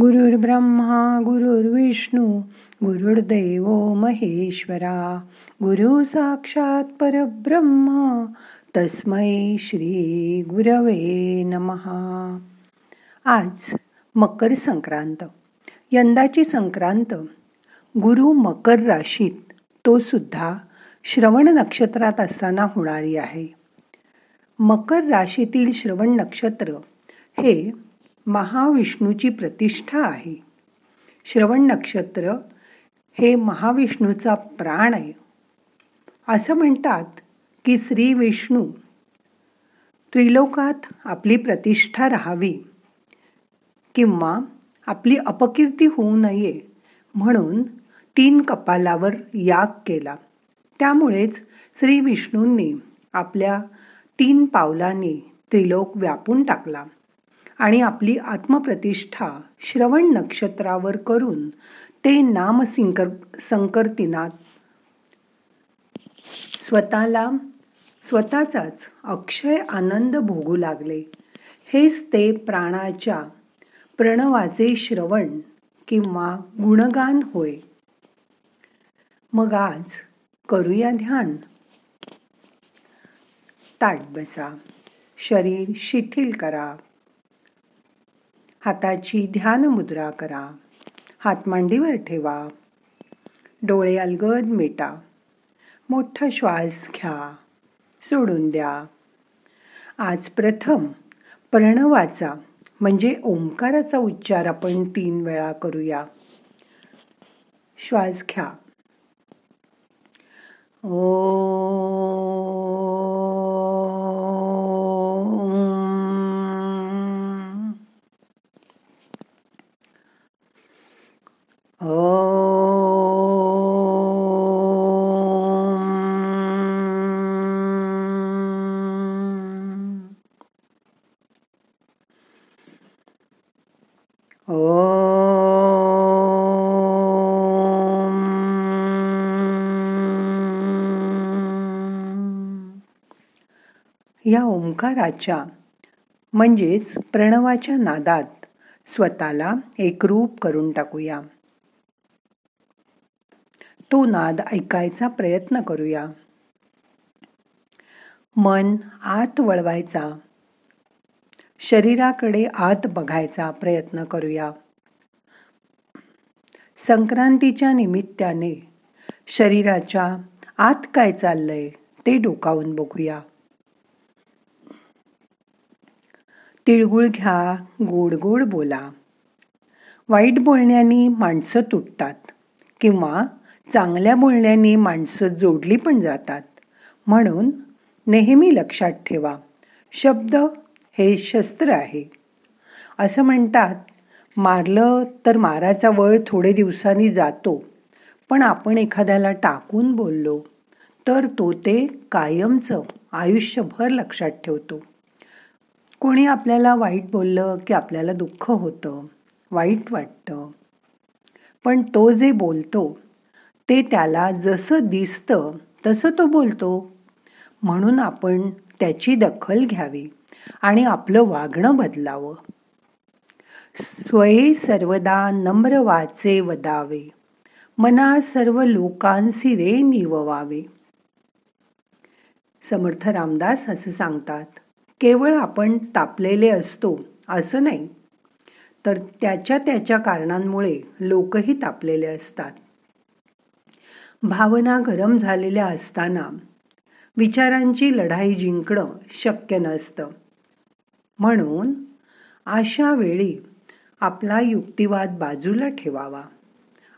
गुरुर्ब्रह्मा गुरुर्विष्णू गुरुर्देव महेश्वरा गुरु साक्षात परब्रह्म तस्मै श्री गुरवे नमहा आज मकर संक्रांत. यंदाची संक्रांत गुरु मकर राशीत तो सुद्धा श्रवण नक्षत्रात असताना होणारी आहे. मकर राशीतील श्रवण नक्षत्र हे महाविष्णूची प्रतिष्ठा आहे. श्रवण नक्षत्र हे महाविष्णूचा प्राण आहे. असं म्हणतात की श्री विष्णू त्रिलोकात आपली प्रतिष्ठा राहावी किंवा आपली अपकीर्ती होऊ नये म्हणून तीन कपालावर याग केला. त्यामुळेच श्री विष्णूंनी आपल्या तीन पावलांनी त्रिलोक व्यापून टाकला. आणि आपली आत्मप्रतिष्ठा श्रवण नक्षत्रावर करून ते नामसिंकर संकर्तिनात स्वतःला स्वतःचाच अक्षय आनंद भोगू लागले. हेच ते प्राणाच्या प्रणवाचे श्रवण किंवा गुणगान होय. मग आज करूया ध्यान. ताट बसा शरीर शिथिल करा. हाताची ध्यान मुद्रा करा. हात मांडीवर ठेवा. डोळे अलगद मिटा. मोठा श्वास घ्या. सोडून द्या. आज प्रथम प्रणवाचा म्हणजे ओंकाराचा उच्चार आपण तीन वेळा करूया. श्वास घ्या. ओ या ओंकाराच्या म्हणजेच प्रणवाच्या नादात स्वतःला एकरूप करून टाकूया. तो नाद ऐकायचा प्रयत्न करूया. मन आत वळवायचा. शरीराकडे आत बघायचा प्रयत्न करूया. संक्रांतीच्या निमित्ताने शरीराच्या आत काय चाललंय ते डोकावून बघूया. तिळगुळ घ्या गोड गोड बोला. वाईट बोलण्यानी माणसं तुटतात किंवा चांगल्या बोलण्याने माणसं जोडली पण जातात. म्हणून नेहमी लक्षात ठेवा शब्द हे शस्त्र आहे. असं म्हणतात मारलं तर माराचा वळ थोडे दिवसांनी जातो पण आपण एखाद्याला टाकून बोललो तर तो ते कायमचं आयुष्यभर लक्षात ठेवतो. कोणी आपल्याला वाईट बोललं की आपल्याला दुःख होतं वाईट वाटतं पण तो जे बोलतो ते त्याला जसं दिसतं तसं तो बोलतो. म्हणून आपण त्याची दखल घ्यावी आणि आपलं वागणं बदलावं. स्वये सर्वदा नम्र वाचे वदावे. मना सर्व लोकांसी रे निववावे समर्थ रामदास असं सांगतात केवळ आपण तापलेले असतो असं नाही. तर त्याच्या त्याच्या कारणांमुळे लोकही तापलेले असतात. भावना गरम झालेल्या असताना विचारांची लढाई जिंकणं शक्य नसतं. म्हणून अशा वेळी आपला युक्तिवाद बाजूला ठेवावा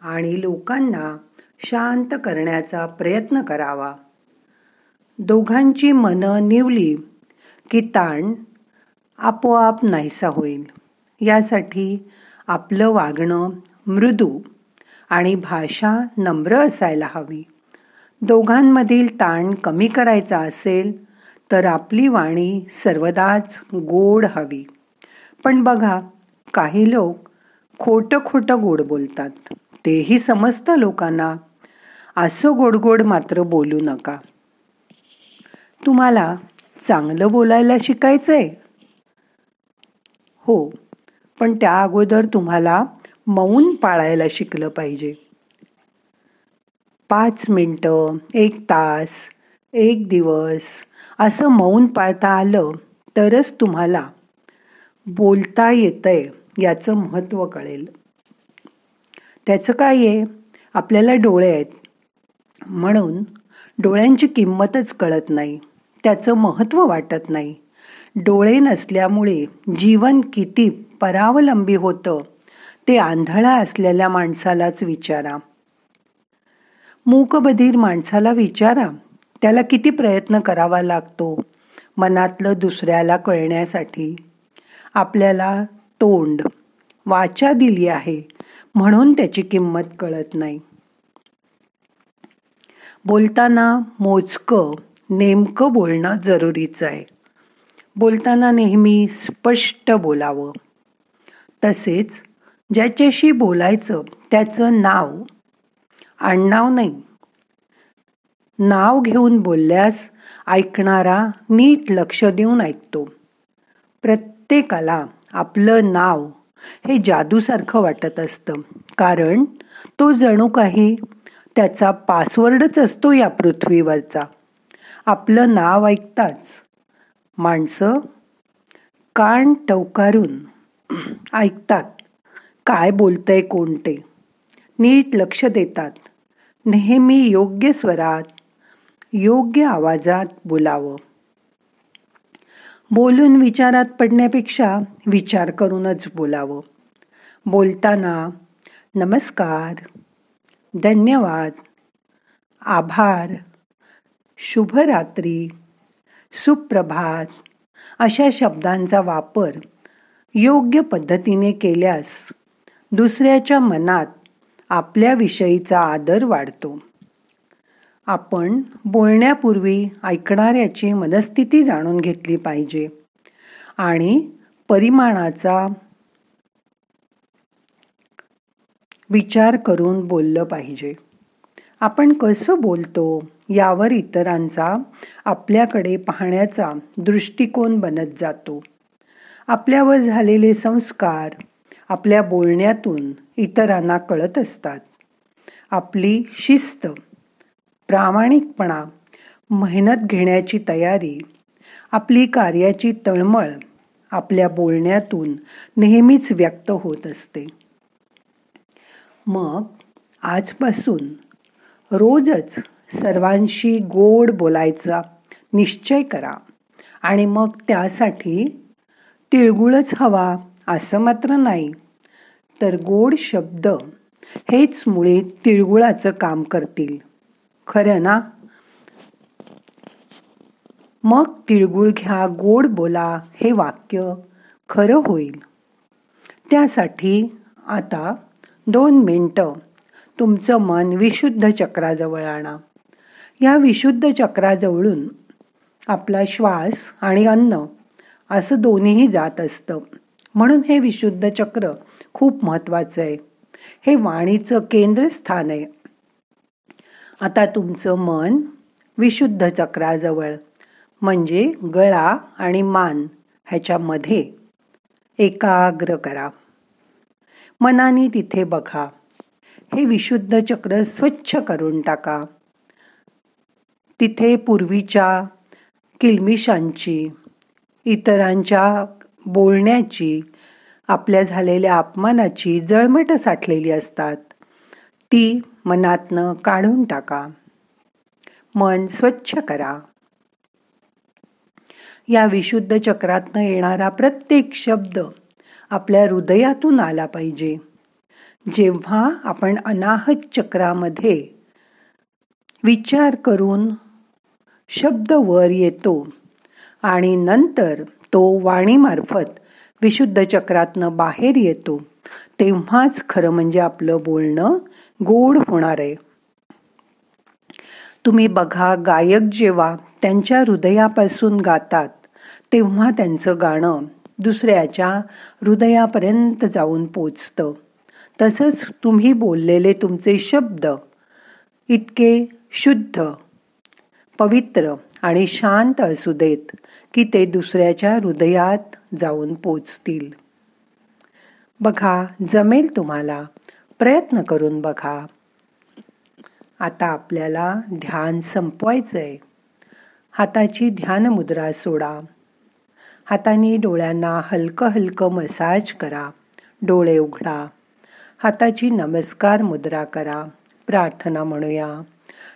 आणि लोकांना शांत करण्याचा प्रयत्न करावा. दोघांची मनं निवली की ताण आपोआप नाहीसा होईल. यासाठी आपलं वागणं मृदू आणि भाषा नम्र असायला हवी. दोघांमधील ताण कमी करायचा असेल तर आपली वाणी सर्वदाच गोड हवी. पण बघा काही लोक खोटं खोटं गोड बोलतात. तेही समजतं लोकांना. असं गोडगोड मात्र बोलू नका. तुम्हाला चांगलं बोलायला शिकायचंय? हो पण त्या अगोदर तुम्हाला मौन पाळायला शिकलं पाहिजे. पाच मिनटं एक तास एक दिवस असं मौन पाळता आलं तरच तुम्हाला बोलता येतंय याचं महत्त्व कळेल. त्याचं काय आहे? आपल्याला डोळे आहेत. म्हणून डोळ्यांची किंमतच कळत नाही. त्याचं महत्त्व वाटत नाही. डोळे नसल्यामुळे जीवन किती परावलंबी होतं ते आंधळा असलेल्या माणसालाच विचारा. मूकबधीर माणसाला विचारा. त्याला किती प्रयत्न करावा लागतो मनातलं दुसऱ्याला कळण्यासाठी. आपल्याला तोंड वाचा दिली आहे म्हणून त्याची किंमत कळत नाही. बोलताना मोजकं नेमकं बोलणं जरुरीचं आहे. बोलताना नेहमी स्पष्ट बोलावं. तसेच ज्याच्याशी बोलायचं त्याचं नाव. आडनाव नाही. नाव घेऊन बोलल्यास ऐकणारा नीट लक्ष देऊन ऐकतो. प्रत्येकाला आपलं नाव हे जादूसारखं वाटत असतं. कारण तो जणू काही त्याचा पासवर्डच असतो या पृथ्वीवरचा. आपलं नाव ऐकताच माणसं कान टवकारून ऐकतात. काय बोलतंय कोणते? नीट लक्ष देतात. नेहमी योग्य स्वरात योग्य आवाजात बोलावं. बोलून विचारात पडण्यापेक्षा विचार करूनच बोलावं. बोलताना नमस्कार धन्यवाद आभार शुभरात्री सुप्रभात अशा शब्दांचा वापर योग्य पद्धतीने केल्यास दुसऱ्याच्या मनात आपल्याविषयीचा आदर वाढतो. आपण बोलण्यापूर्वी ऐकणाऱ्याची मनस्थिती जाणून घेतली पाहिजे आणि परिमाणाचा विचार करून बोललं पाहिजे. आपण कसं बोलतो यावर इतरांचा आपल्याकडे पाहण्याचा दृष्टिकोन बनत जातो. आपल्यावर झालेले संस्कार आपल्या बोलण्यातून इतरांना कळत असतात. आपली शिस्त प्रामाणिकपणा मेहनत घेण्याची तयारी आपली कार्याची तळमळ आपल्या बोलण्यातून नेहमीच व्यक्त होत असते. मग आजपासून रोजच सर्वांशी गोड बोलायचा निश्चय करा आणि मग त्यासाठी तिळगुळच हवा. असं मात्र नाही. तर गोड शब्द हेच मुळे तिळगुळाचं काम करतील. खरं ना? मग तिळगुळ घ्या गोड बोला हे वाक्य खरं होईल. त्यासाठी आता दोन मिनटं तुमचं मन विशुद्ध चक्राजवळ आणा. या विशुद्ध चक्राजवळून आपला श्वास आणि अन्न असं दोन्हीही जात असतं. म्हणून हे विशुद्ध चक्र खूप महत्वाचं आहे. हे वाणीचं केंद्रस्थान आहे. आता तुमचं मन विशुद्ध चक्राजवळ म्हणजे गळा आणि मान ह्याच्यामध्ये एकाग्र करा. मनाने तिथे बघा. हे विशुद्ध चक्र स्वच्छ करून टाका. तिथे पूर्वीच्या किलमिशांची इतरांच्या बोलण्याची आपल्या झालेल्या अपमानाची जळमट साठलेली असतात. ती मनातनं काढून टाका. मन स्वच्छ करा. या विशुद्ध चक्रातनं येणारा प्रत्येक शब्द आपल्या हृदयातून आला पाहिजे. जेव्हा आपण अनाहत चक्रामध्ये विचार करून शब्द वर येतो आणि नंतर तो वाणीमार्फत विशुद्ध चक्रातनं बाहेर येतो तेव्हाच खरं म्हणजे आपलं बोलणं गोड होणार आहे. तुम्ही बघा गायक जेव्हा त्यांच्या हृदयापासून गातात तेव्हा त्यांचं गाणं दुसऱ्याच्या हृदयापर्यंत जाऊन पोचतं. तसंच तुम्ही बोललेले तुमचे शब्द इतके शुद्ध पवित्र आणि शांत असू देत की ते दुसऱ्याच्या हृदयात जाऊन पोचतील. बघा जमेल तुम्हाला. प्रयत्न करून बघा. आता आपल्याला ध्यान संपवायचंय. हाताची ध्यान मुद्रा सोडा. हाताने डोळ्यांना हलकं हलकं मसाज करा. डोळे उघडा. हाताची नमस्कार मुद्रा करा. प्रार्थना म्हणूया.